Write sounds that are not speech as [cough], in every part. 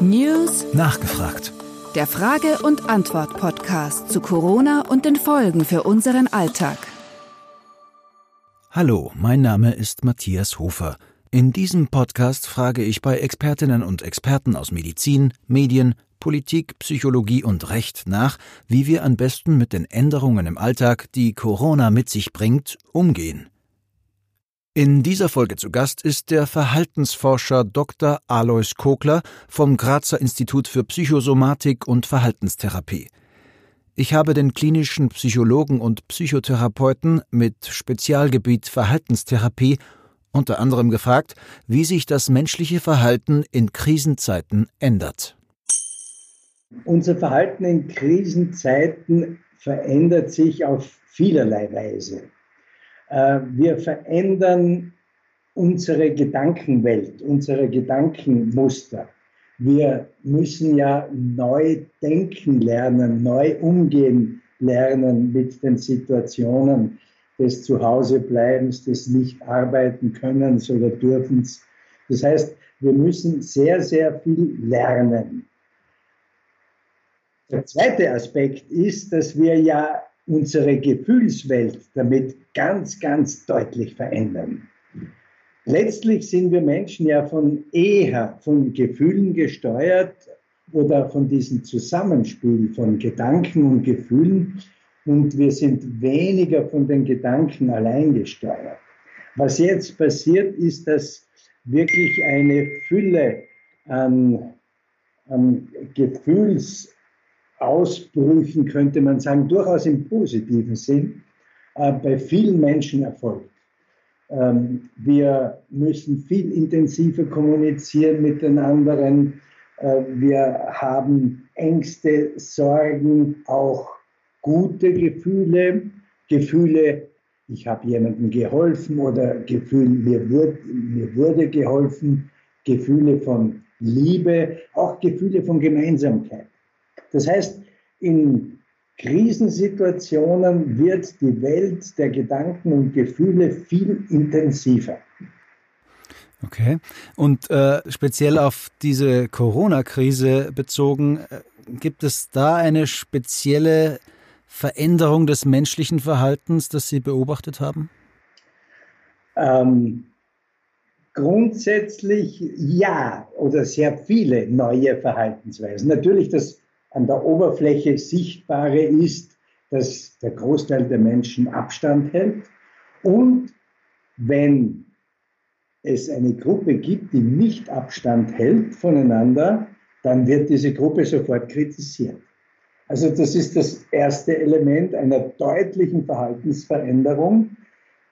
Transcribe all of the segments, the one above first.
News Nachgefragt. Der Frage- und Antwort-Podcast zu Corona und den Folgen für unseren Alltag. Hallo, mein Name ist Matthias Hofer. In diesem Podcast frage ich bei Expertinnen und Experten aus Medizin, Medien, Politik, Psychologie und Recht nach, wie wir am besten mit den Änderungen im Alltag, die Corona mit sich bringt, umgehen. In dieser Folge zu Gast ist der Verhaltensforscher Dr. Alois Kokler vom Grazer Institut für Psychosomatik und Verhaltenstherapie. Ich habe den klinischen Psychologen und Psychotherapeuten mit Spezialgebiet Verhaltenstherapie unter anderem gefragt, wie sich das menschliche Verhalten in Krisenzeiten ändert. Unser Verhalten in Krisenzeiten verändert sich auf vielerlei Weise. Äh, wir verändern unsere Gedankenwelt, unsere Gedankenmuster. Wir müssen ja neu denken lernen, neu umgehen lernen mit den Situationen des Zuhausebleibens, des Nicht-Arbeiten-Könnens oder Dürfens. Das heißt, wir müssen sehr, sehr viel lernen. Der zweite Aspekt ist, dass wir ja unsere Gefühlswelt damit ganz, ganz deutlich verändern. Letztlich sind wir Menschen ja von eher von Gefühlen gesteuert oder von diesem Zusammenspiel von Gedanken und Gefühlen und wir sind weniger von den Gedanken allein gesteuert. Was jetzt passiert, ist, dass wirklich eine Fülle an, an Gefühls Ausbrüchen, könnte man sagen, durchaus im positiven Sinn, äh, bei vielen Menschen erfolgt. Ähm, wir müssen viel intensiver kommunizieren mit den anderen. Äh, wir haben Ängste, Sorgen, auch gute Gefühle, Gefühle, ich habe jemandem geholfen oder Gefühl, mir, wurde, mir wurde geholfen, Gefühle von Liebe, auch Gefühle von Gemeinsamkeit. Das heißt, in Krisensituationen wird die Welt der Gedanken und Gefühle viel intensiver. Okay. Und äh, speziell auf diese Corona-Krise bezogen, äh, gibt es da eine spezielle Veränderung des menschlichen Verhaltens, das Sie beobachtet haben? Ähm, grundsätzlich ja, oder sehr viele neue Verhaltensweisen. Natürlich das an der Oberfläche Sichtbare ist, dass der Großteil der Menschen Abstand hält. Und wenn es eine Gruppe gibt, die nicht Abstand hält voneinander, dann wird diese Gruppe sofort kritisiert. Also das ist das erste Element einer deutlichen Verhaltensveränderung,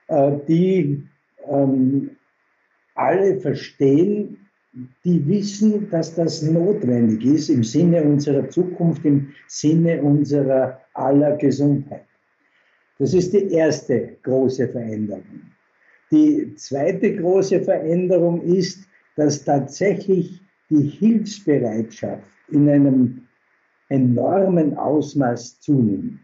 äh, die ähm, alle verstehen, die wissen, dass das notwendig ist im Sinne unserer Zukunft, im Sinne unserer aller Gesundheit. Das ist die erste große Veränderung. Die zweite große Veränderung ist, dass tatsächlich die Hilfsbereitschaft in einem enormen Ausmaß zunimmt.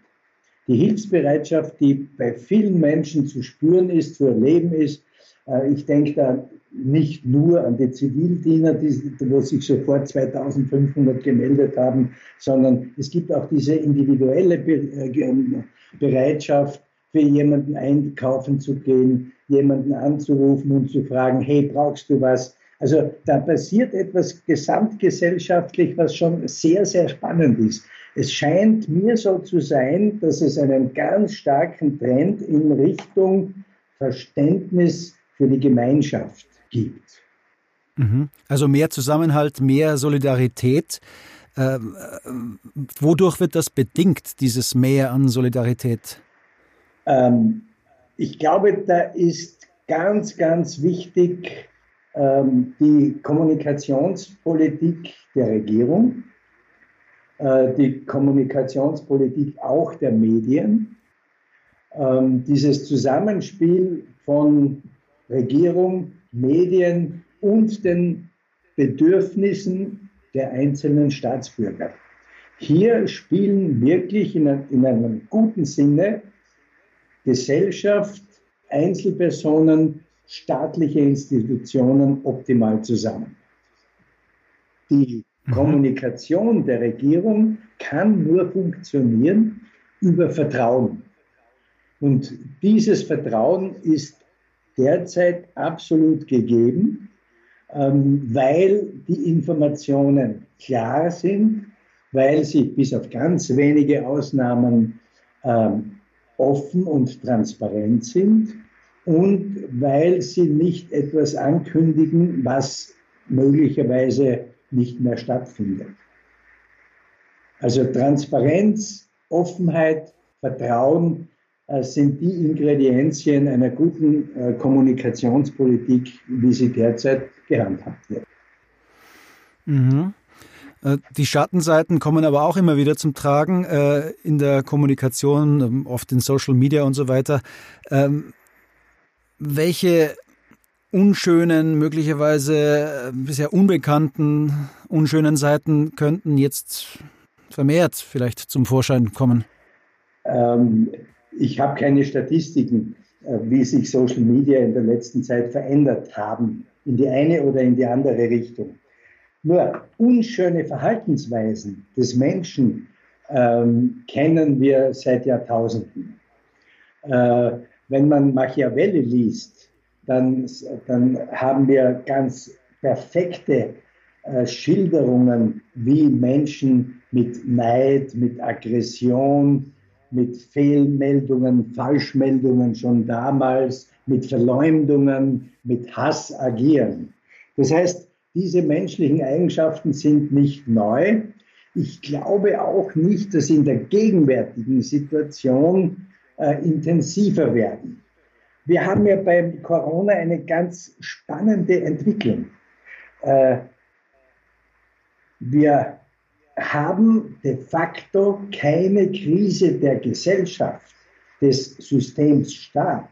Die Hilfsbereitschaft, die bei vielen Menschen zu spüren ist, zu erleben ist. Äh, ich denke da nicht nur an die Zivildiener, die, wo sich sofort 2500 gemeldet haben, sondern es gibt auch diese individuelle äh, Bereitschaft, für jemanden einkaufen zu gehen, jemanden anzurufen und zu fragen, hey, brauchst du was? Also da passiert etwas gesamtgesellschaftlich, was schon sehr, sehr spannend ist. Es scheint mir so zu sein, dass es einen ganz starken Trend in Richtung Verständnis für die Gemeinschaft gibt. Mhm. Also mehr Zusammenhalt, mehr Solidarität. Ähm, äh, wodurch wird das bedingt, dieses Mehr an Solidarität? Ähm, ich glaube, da ist ganz, ganz wichtig ähm, die Kommunikationspolitik der Regierung, äh, die Kommunikationspolitik auch der Medien, ähm, dieses Zusammenspiel von Regierung, Medien und den Bedürfnissen der einzelnen Staatsbürger. Hier spielen wirklich in, in einem guten Sinne Gesellschaft, Einzelpersonen, staatliche Institutionen optimal zusammen. die mhm. Kommunikation der Regierung kann nur funktionieren über Vertrauen. Und dieses Vertrauen ist derzeit absolut gegeben, ähm, weil die Informationen klar sind, weil sie bis auf ganz wenige Ausnahmen ähm, offen und transparent sind und weil sie nicht etwas ankündigen, was möglicherweise nicht mehr stattfindet. Also Transparenz, Offenheit, Vertrauen sind die Ingredienzien einer guten äh, Kommunikationspolitik, wie sie derzeit gehandhabt wird. Mhm. Äh, die Schattenseiten kommen aber auch immer wieder zum Tragen äh, in der Kommunikation, ähm, oft in Social Media und so weiter. Ähm, welche unschönen, möglicherweise äh, bisher unbekannten, unschönen Seiten könnten jetzt vermehrt vielleicht zum Vorschein kommen? Ähm, ich habe keine Statistiken, wie sich Social Media in der letzten Zeit verändert haben, in die eine oder in die andere Richtung. Nur unschöne Verhaltensweisen des Menschen ähm, kennen wir seit Jahrtausenden. Äh, wenn man Machiavelli liest, dann, dann haben wir ganz perfekte äh, Schilderungen, wie Menschen mit Neid, mit Aggression, mit Fehlmeldungen, Falschmeldungen schon damals, mit Verleumdungen, mit Hass agieren. Das heißt, diese menschlichen Eigenschaften sind nicht neu. Ich glaube auch nicht, dass in der gegenwärtigen Situation äh, intensiver werden. Wir haben ja beim Corona eine ganz spannende Entwicklung. Äh, wir haben de facto keine Krise der Gesellschaft, des Systems Staat.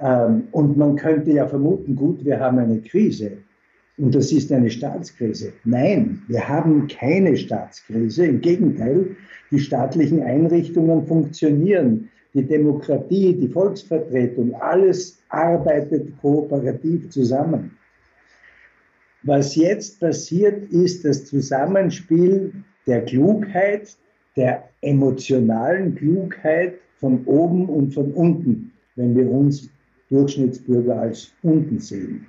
Ähm, und man könnte ja vermuten, gut, wir haben eine Krise. Und das ist eine Staatskrise. Nein, wir haben keine Staatskrise. Im Gegenteil, die staatlichen Einrichtungen funktionieren. Die Demokratie, die Volksvertretung, alles arbeitet kooperativ zusammen. Was jetzt passiert, ist das Zusammenspiel der Klugheit, der emotionalen Klugheit von oben und von unten, wenn wir uns Durchschnittsbürger als unten sehen.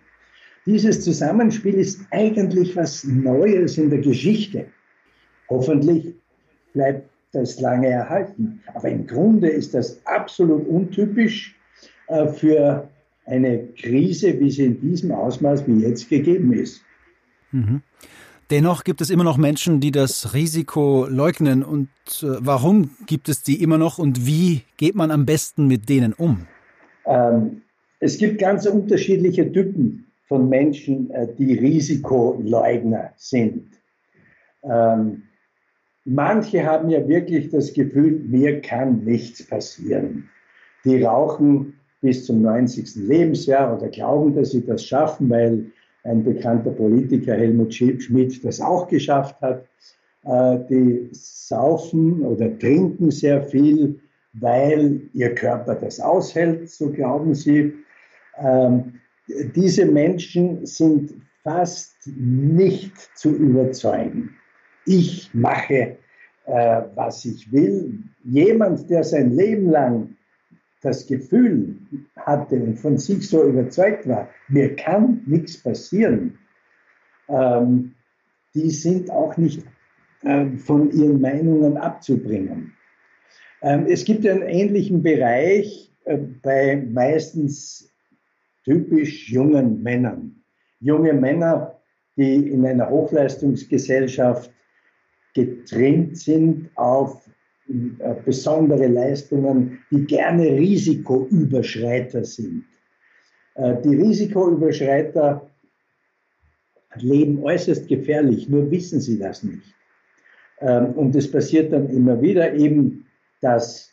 Dieses Zusammenspiel ist eigentlich was Neues in der Geschichte. Hoffentlich bleibt das lange erhalten. Aber im Grunde ist das absolut untypisch äh, für eine Krise, wie sie in diesem Ausmaß wie jetzt gegeben ist. Mhm. Dennoch gibt es immer noch Menschen, die das Risiko leugnen. Und äh, warum gibt es die immer noch und wie geht man am besten mit denen um? Ähm, es gibt ganz unterschiedliche Typen von Menschen, äh, die Risikoleugner sind. Ähm, manche haben ja wirklich das Gefühl, mir kann nichts passieren. Die rauchen bis zum 90. Lebensjahr oder glauben, dass sie das schaffen, weil ein bekannter Politiker, Helmut Schmidt, das auch geschafft hat. Äh, die saufen oder trinken sehr viel, weil ihr Körper das aushält, so glauben sie. Ähm, diese Menschen sind fast nicht zu überzeugen. Ich mache, äh, was ich will. Jemand, der sein Leben lang das Gefühl hatte und von sich so überzeugt war, mir kann nichts passieren, ähm, die sind auch nicht äh, von ihren Meinungen abzubringen. Ähm, es gibt einen ähnlichen Bereich äh, bei meistens typisch jungen Männern. Junge Männer, die in einer Hochleistungsgesellschaft getrimmt sind auf besondere Leistungen, die gerne Risikoüberschreiter sind. Äh, die Risikoüberschreiter leben äußerst gefährlich, nur wissen sie das nicht. Ähm, und es passiert dann immer wieder eben, dass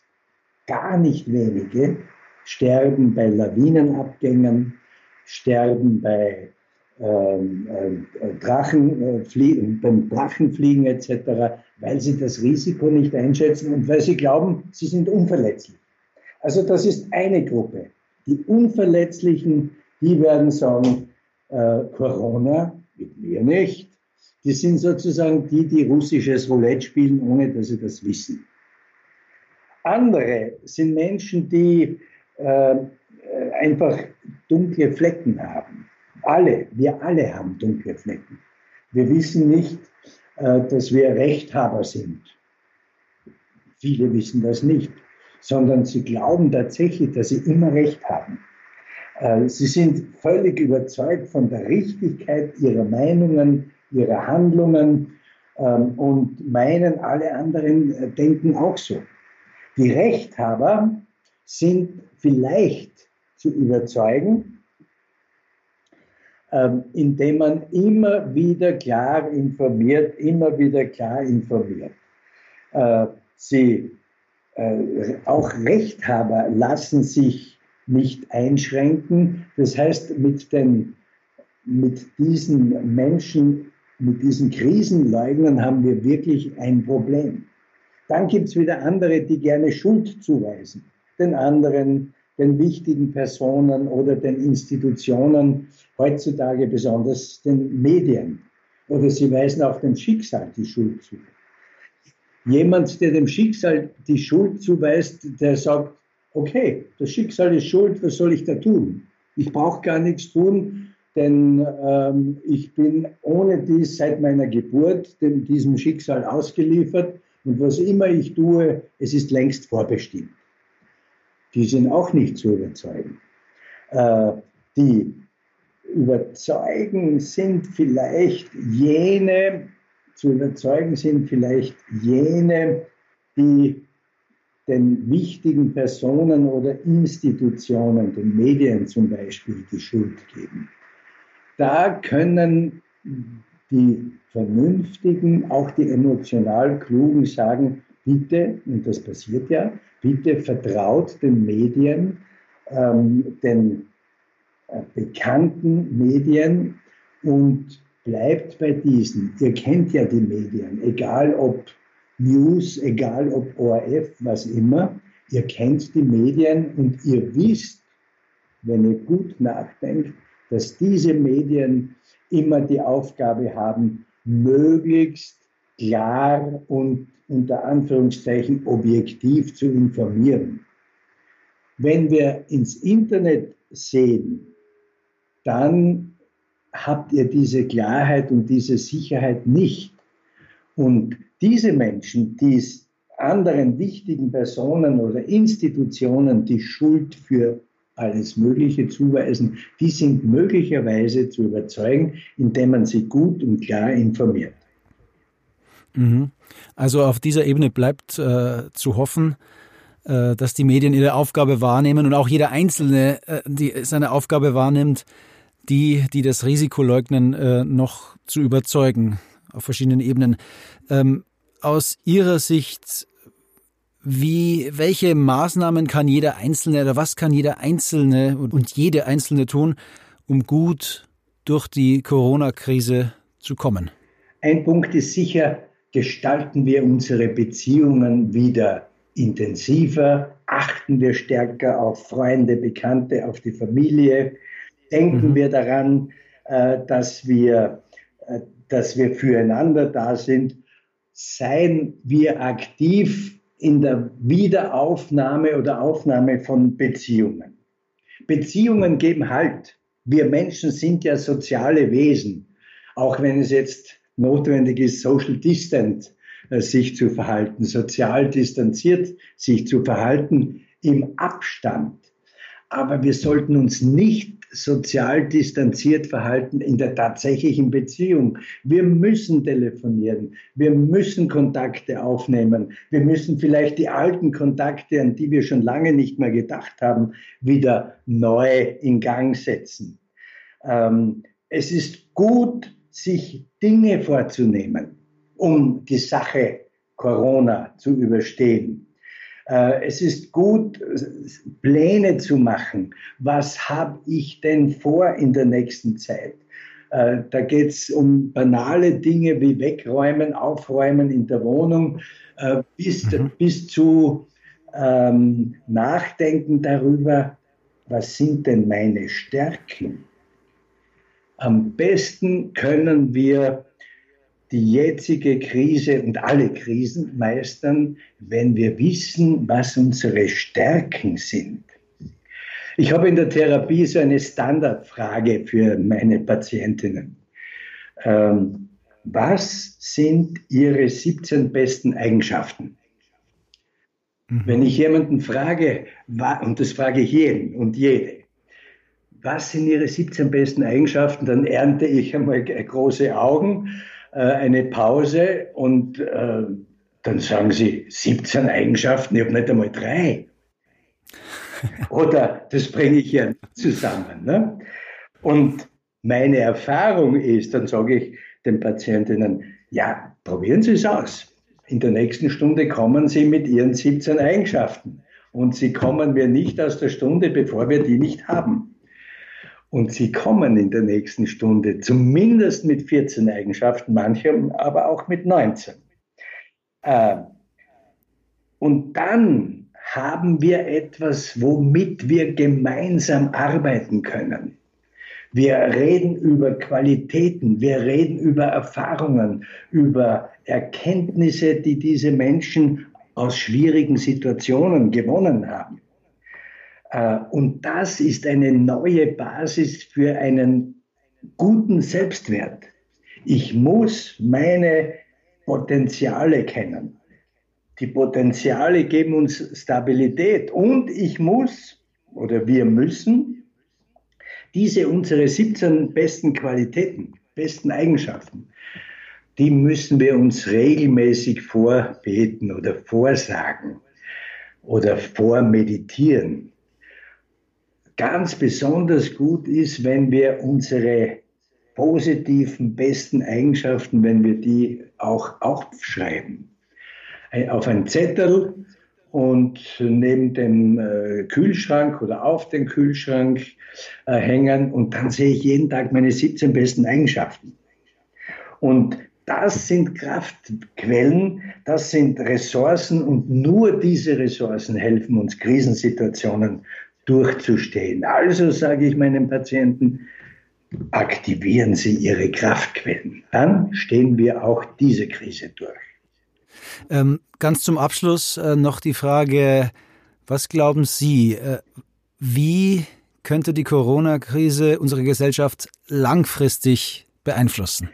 gar nicht wenige sterben bei Lawinenabgängen, sterben bei ähm, äh, Drachenfliegen, beim Drachenfliegen etc., weil sie das Risiko nicht einschätzen und weil sie glauben, sie sind unverletzlich. Also das ist eine Gruppe. Die Unverletzlichen, die werden sagen, äh, Corona mit mir nicht. die sind sozusagen die, die russisches Roulette spielen, ohne dass sie das wissen. Andere sind Menschen, die äh, einfach dunkle Flecken haben. Alle, wir alle haben dunkle Flecken. Wir wissen nicht, äh, dass wir Rechthaber sind. Viele wissen das nicht, sondern sie glauben tatsächlich, dass sie immer Recht haben. Äh, sie sind völlig überzeugt von der Richtigkeit ihrer Meinungen, ihrer Handlungen ähm, und meinen, alle anderen äh, denken auch so. Die Rechthaber sind vielleicht zu überzeugen, ähm, indem man immer wieder klar informiert, immer wieder klar informiert. Äh, sie, äh, auch Rechthaber lassen sich nicht einschränken. Das heißt, mit, den, mit diesen Menschen, mit diesen Krisenleugnern haben wir wirklich ein Problem. Dann gibt es wieder andere, die gerne Schuld zuweisen. Den anderen, den wichtigen Personen oder den Institutionen, heutzutage besonders den Medien. Oder sie weisen auch dem Schicksal die Schuld zu. Jemand, der dem Schicksal die Schuld zuweist, der sagt, okay, das Schicksal ist schuld, was soll ich da tun? Ich brauche gar nichts tun, denn ähm, ich bin ohne dies seit meiner Geburt dem, diesem Schicksal ausgeliefert und was immer ich tue, es ist längst vorbestimmt. Die sind auch nicht zu überzeugen. Äh, die überzeugen sind vielleicht jene, zu überzeugen sind vielleicht jene, die den wichtigen Personen oder Institutionen, den Medien zum Beispiel, die Schuld geben. Da können die Vernünftigen, auch die emotional Klugen sagen, bitte, und das passiert ja, bitte vertraut den Medien, ähm, den äh, bekannten Medien und bleibt bei diesen. Ihr kennt ja die Medien, egal ob News, egal ob ORF, was immer. Ihr kennt die Medien und ihr wisst, wenn ihr gut nachdenkt, dass diese Medien immer die Aufgabe haben, möglichst klar und unter Anführungszeichen objektiv zu informieren. Wenn wir ins Internet sehen, dann habt ihr diese Klarheit und diese Sicherheit nicht. Und diese Menschen, die anderen wichtigen Personen oder Institutionen die Schuld für alles Mögliche zuweisen, die sind möglicherweise zu überzeugen, indem man sie gut und klar informiert. Mhm. Also auf dieser Ebene bleibt äh, zu hoffen, äh, dass die Medien ihre Aufgabe wahrnehmen und auch jeder Einzelne äh, die seine Aufgabe wahrnimmt, die, die das Risiko leugnen, äh, noch zu überzeugen auf verschiedenen Ebenen. Ähm, aus Ihrer Sicht, wie, welche Maßnahmen kann jeder Einzelne oder was kann jeder Einzelne und jede Einzelne tun, um gut durch die Corona-Krise zu kommen? Ein Punkt ist sicher, gestalten wir unsere Beziehungen wieder intensiver, achten wir stärker auf Freunde, Bekannte, auf die Familie, denken mhm. wir daran, äh, dass wir, äh, dass wir füreinander da sind, seien wir aktiv in der Wiederaufnahme oder Aufnahme von Beziehungen. Beziehungen geben Halt. Wir Menschen sind ja soziale Wesen, auch wenn es jetzt notwendig ist, social distant äh, sich zu verhalten, sozial distanziert sich zu verhalten, im Abstand. Aber wir sollten uns nicht sozial distanziert verhalten in der tatsächlichen Beziehung. Wir müssen telefonieren, wir müssen Kontakte aufnehmen, wir müssen vielleicht die alten Kontakte, an die wir schon lange nicht mehr gedacht haben, wieder neu in Gang setzen. Ähm, es ist gut, sich Dinge vorzunehmen, um die Sache Corona zu überstehen. Äh, es ist gut, Pläne zu machen. Was habe ich denn vor in der nächsten Zeit? Äh, da geht es um banale Dinge wie Wegräumen, Aufräumen in der Wohnung, äh, bis, mhm. bis zu ähm, Nachdenken darüber, was sind denn meine Stärken? Am besten können wir die jetzige Krise und alle Krisen meistern, wenn wir wissen, was unsere Stärken sind. Ich habe in der Therapie so eine Standardfrage für meine Patientinnen. Ähm, was sind Ihre 17 besten Eigenschaften? Mhm. Wenn ich jemanden frage, und das frage ich jeden und jede, was sind Ihre 17 besten Eigenschaften, dann ernte ich einmal große Augen äh, eine Pause und äh, dann sagen sie 17 Eigenschaften, ich habe nicht einmal drei. [laughs] Oder das bringe ich ja zusammen. Ne? Und meine Erfahrung ist, dann sage ich den Patientinnen, ja, probieren Sie es aus. In der nächsten Stunde kommen Sie mit Ihren 17 Eigenschaften. Und Sie kommen mir nicht aus der Stunde, bevor wir die nicht haben. Und sie kommen in der nächsten Stunde zumindest mit 14 Eigenschaften, manche aber auch mit 19. Äh, und dann haben wir etwas, womit wir gemeinsam arbeiten können. Wir reden über Qualitäten, wir reden über Erfahrungen, über Erkenntnisse, die diese Menschen aus schwierigen Situationen gewonnen haben. Äh, und das ist eine neue Basis für einen guten Selbstwert. Ich muss meine Potenziale kennen. Die Potenziale geben uns Stabilität und ich muss oder wir müssen diese unsere 17 besten Qualitäten, besten Eigenschaften, die müssen wir uns regelmäßig vorbeten oder vorsagen oder vormeditieren ganz besonders gut ist, wenn wir unsere positiven, besten Eigenschaften, wenn wir die auch aufschreiben. Auf einen Zettel und neben dem äh, Kühlschrank oder auf den Kühlschrank äh, hängen und dann sehe ich jeden Tag meine 17 besten Eigenschaften. Und das sind Kraftquellen, das sind Ressourcen und nur diese Ressourcen helfen uns, Krisensituationen durchzustehen. Also sage ich meinen Patienten, aktivieren Sie Ihre Kraftquellen. Dann stehen wir auch diese Krise durch. Ähm, ganz zum Abschluss äh, noch die Frage, was glauben Sie, äh, wie könnte die Corona-Krise unsere Gesellschaft langfristig beeinflussen?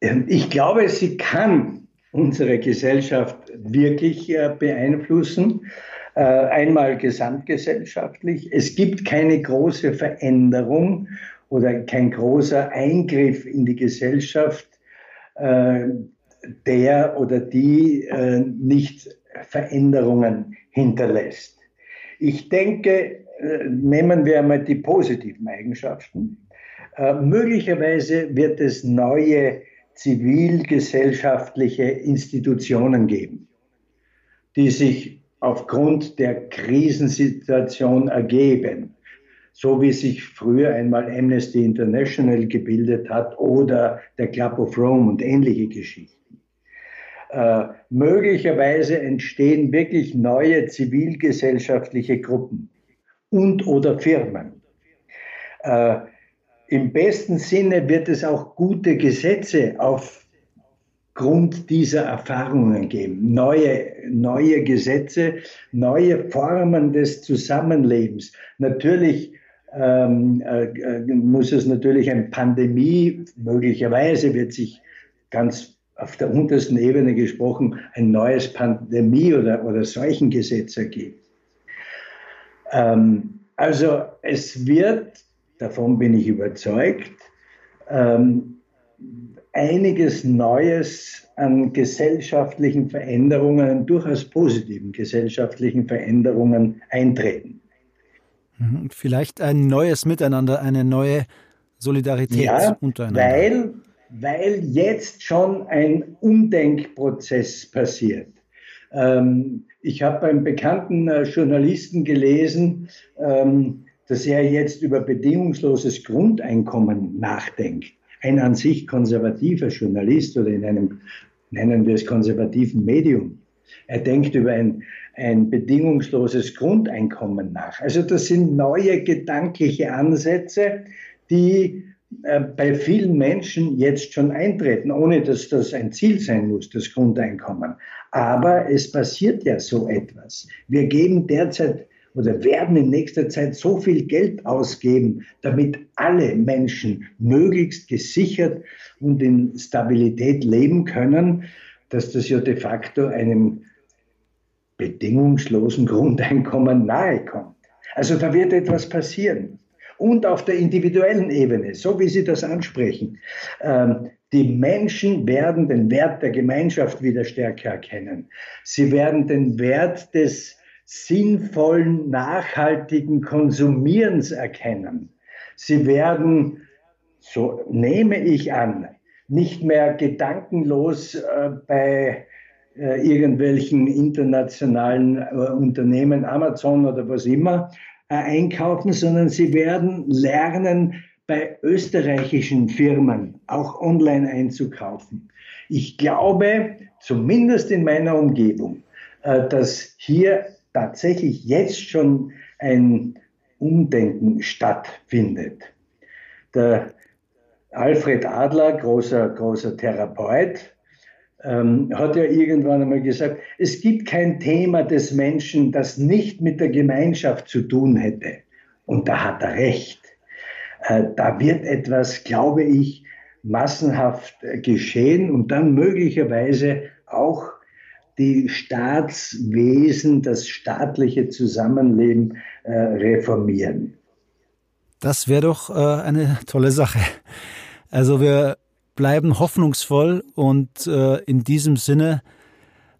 Ähm, ich glaube, sie kann unsere Gesellschaft wirklich äh, beeinflussen. Äh, einmal gesamtgesellschaftlich. Es gibt keine große Veränderung oder kein großer Eingriff in die Gesellschaft, äh, der oder die äh, nicht Veränderungen hinterlässt. Ich denke, nehmen wir einmal die positiven Eigenschaften. Möglicherweise wird es neue zivilgesellschaftliche Institutionen geben, die sich aufgrund der Krisensituation ergeben. So wie sich früher einmal Amnesty International gebildet hat oder der Club of Rome und ähnliche Geschichten. Äh, möglicherweise entstehen wirklich neue zivilgesellschaftliche Gruppen und oder Firmen. Äh, Im besten Sinne wird es auch gute Gesetze auf Grund dieser Erfahrungen geben. Neue, neue Gesetze, neue Formen des Zusammenlebens. Natürlich ähm, äh, muss es natürlich eine Pandemie, möglicherweise wird sich ganz auf der untersten Ebene gesprochen, ein neues Pandemie- oder, oder Seuchengesetz ergeben. Ähm, also es wird, davon bin ich überzeugt, ähm, einiges Neues an gesellschaftlichen Veränderungen, durchaus positiven gesellschaftlichen Veränderungen eintreten. Mhm. Vielleicht ein neues Miteinander, eine neue Solidarität ja, untereinander. Weil, weil jetzt schon ein Umdenkprozess passiert. Ähm, ich habe beim bekannten äh, Journalisten gelesen, ähm, dass er jetzt über bedingungsloses Grundeinkommen nachdenkt ein an sich konservativer Journalist oder in einem, nennen wir es, konservativen Medium. Er denkt über ein, ein bedingungsloses Grundeinkommen nach. Also das sind neue gedankliche Ansätze, die äh, bei vielen Menschen jetzt schon eintreten, ohne dass das ein Ziel sein muss, das Grundeinkommen. Aber es passiert ja so etwas. Wir geben derzeit oder werden in nächster Zeit so viel Geld ausgeben, damit alle Menschen möglichst gesichert und in Stabilität leben können, dass das ja de facto einem bedingungslosen Grundeinkommen nahe kommt. Also da wird etwas passieren. Und auf der individuellen Ebene, so wie Sie das ansprechen, ähm, die Menschen werden den Wert der Gemeinschaft wieder stärker erkennen. Sie werden den Wert des sinnvollen, nachhaltigen Konsumierens erkennen. Sie werden, so nehme ich an, nicht mehr gedankenlos äh, bei äh, irgendwelchen internationalen äh, Unternehmen, Amazon oder was immer, äh, einkaufen, sondern sie werden lernen, bei österreichischen Firmen auch online einzukaufen. Ich glaube, zumindest in meiner Umgebung, äh, dass hier tatsächlich jetzt schon ein Umdenken stattfindet. Der Alfred Adler, großer, großer Therapeut, ähm, hat ja irgendwann einmal gesagt, es gibt kein Thema des Menschen, das nicht mit der Gemeinschaft zu tun hätte. Und da hat er recht. Äh, da wird etwas, glaube ich, massenhaft geschehen und dann möglicherweise auch die Staatswesen, das staatliche Zusammenleben äh, reformieren. Das wäre doch äh, eine tolle Sache. Also wir bleiben hoffnungsvoll und äh, in diesem Sinne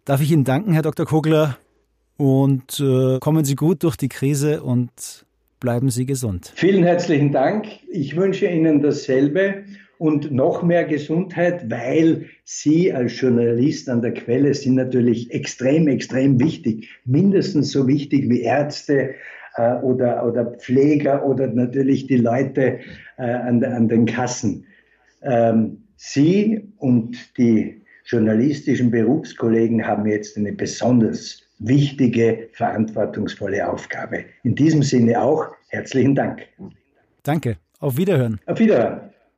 darf ich Ihnen danken, Herr Dr. Kogler, und äh, kommen Sie gut durch die Krise und bleiben Sie gesund. Vielen herzlichen Dank. Ich wünsche Ihnen dasselbe und noch mehr Gesundheit, weil Sie als Journalist an der Quelle sind natürlich extrem, extrem wichtig. Mindestens so wichtig wie Ärzte äh, oder, oder Pfleger oder natürlich die Leute äh, an, an den Kassen. Ähm, Sie und die journalistischen Berufskollegen haben jetzt eine besonders wichtige, verantwortungsvolle Aufgabe. In diesem Sinne auch herzlichen Dank. Danke. Auf Wiederhören. Auf Wiederhören.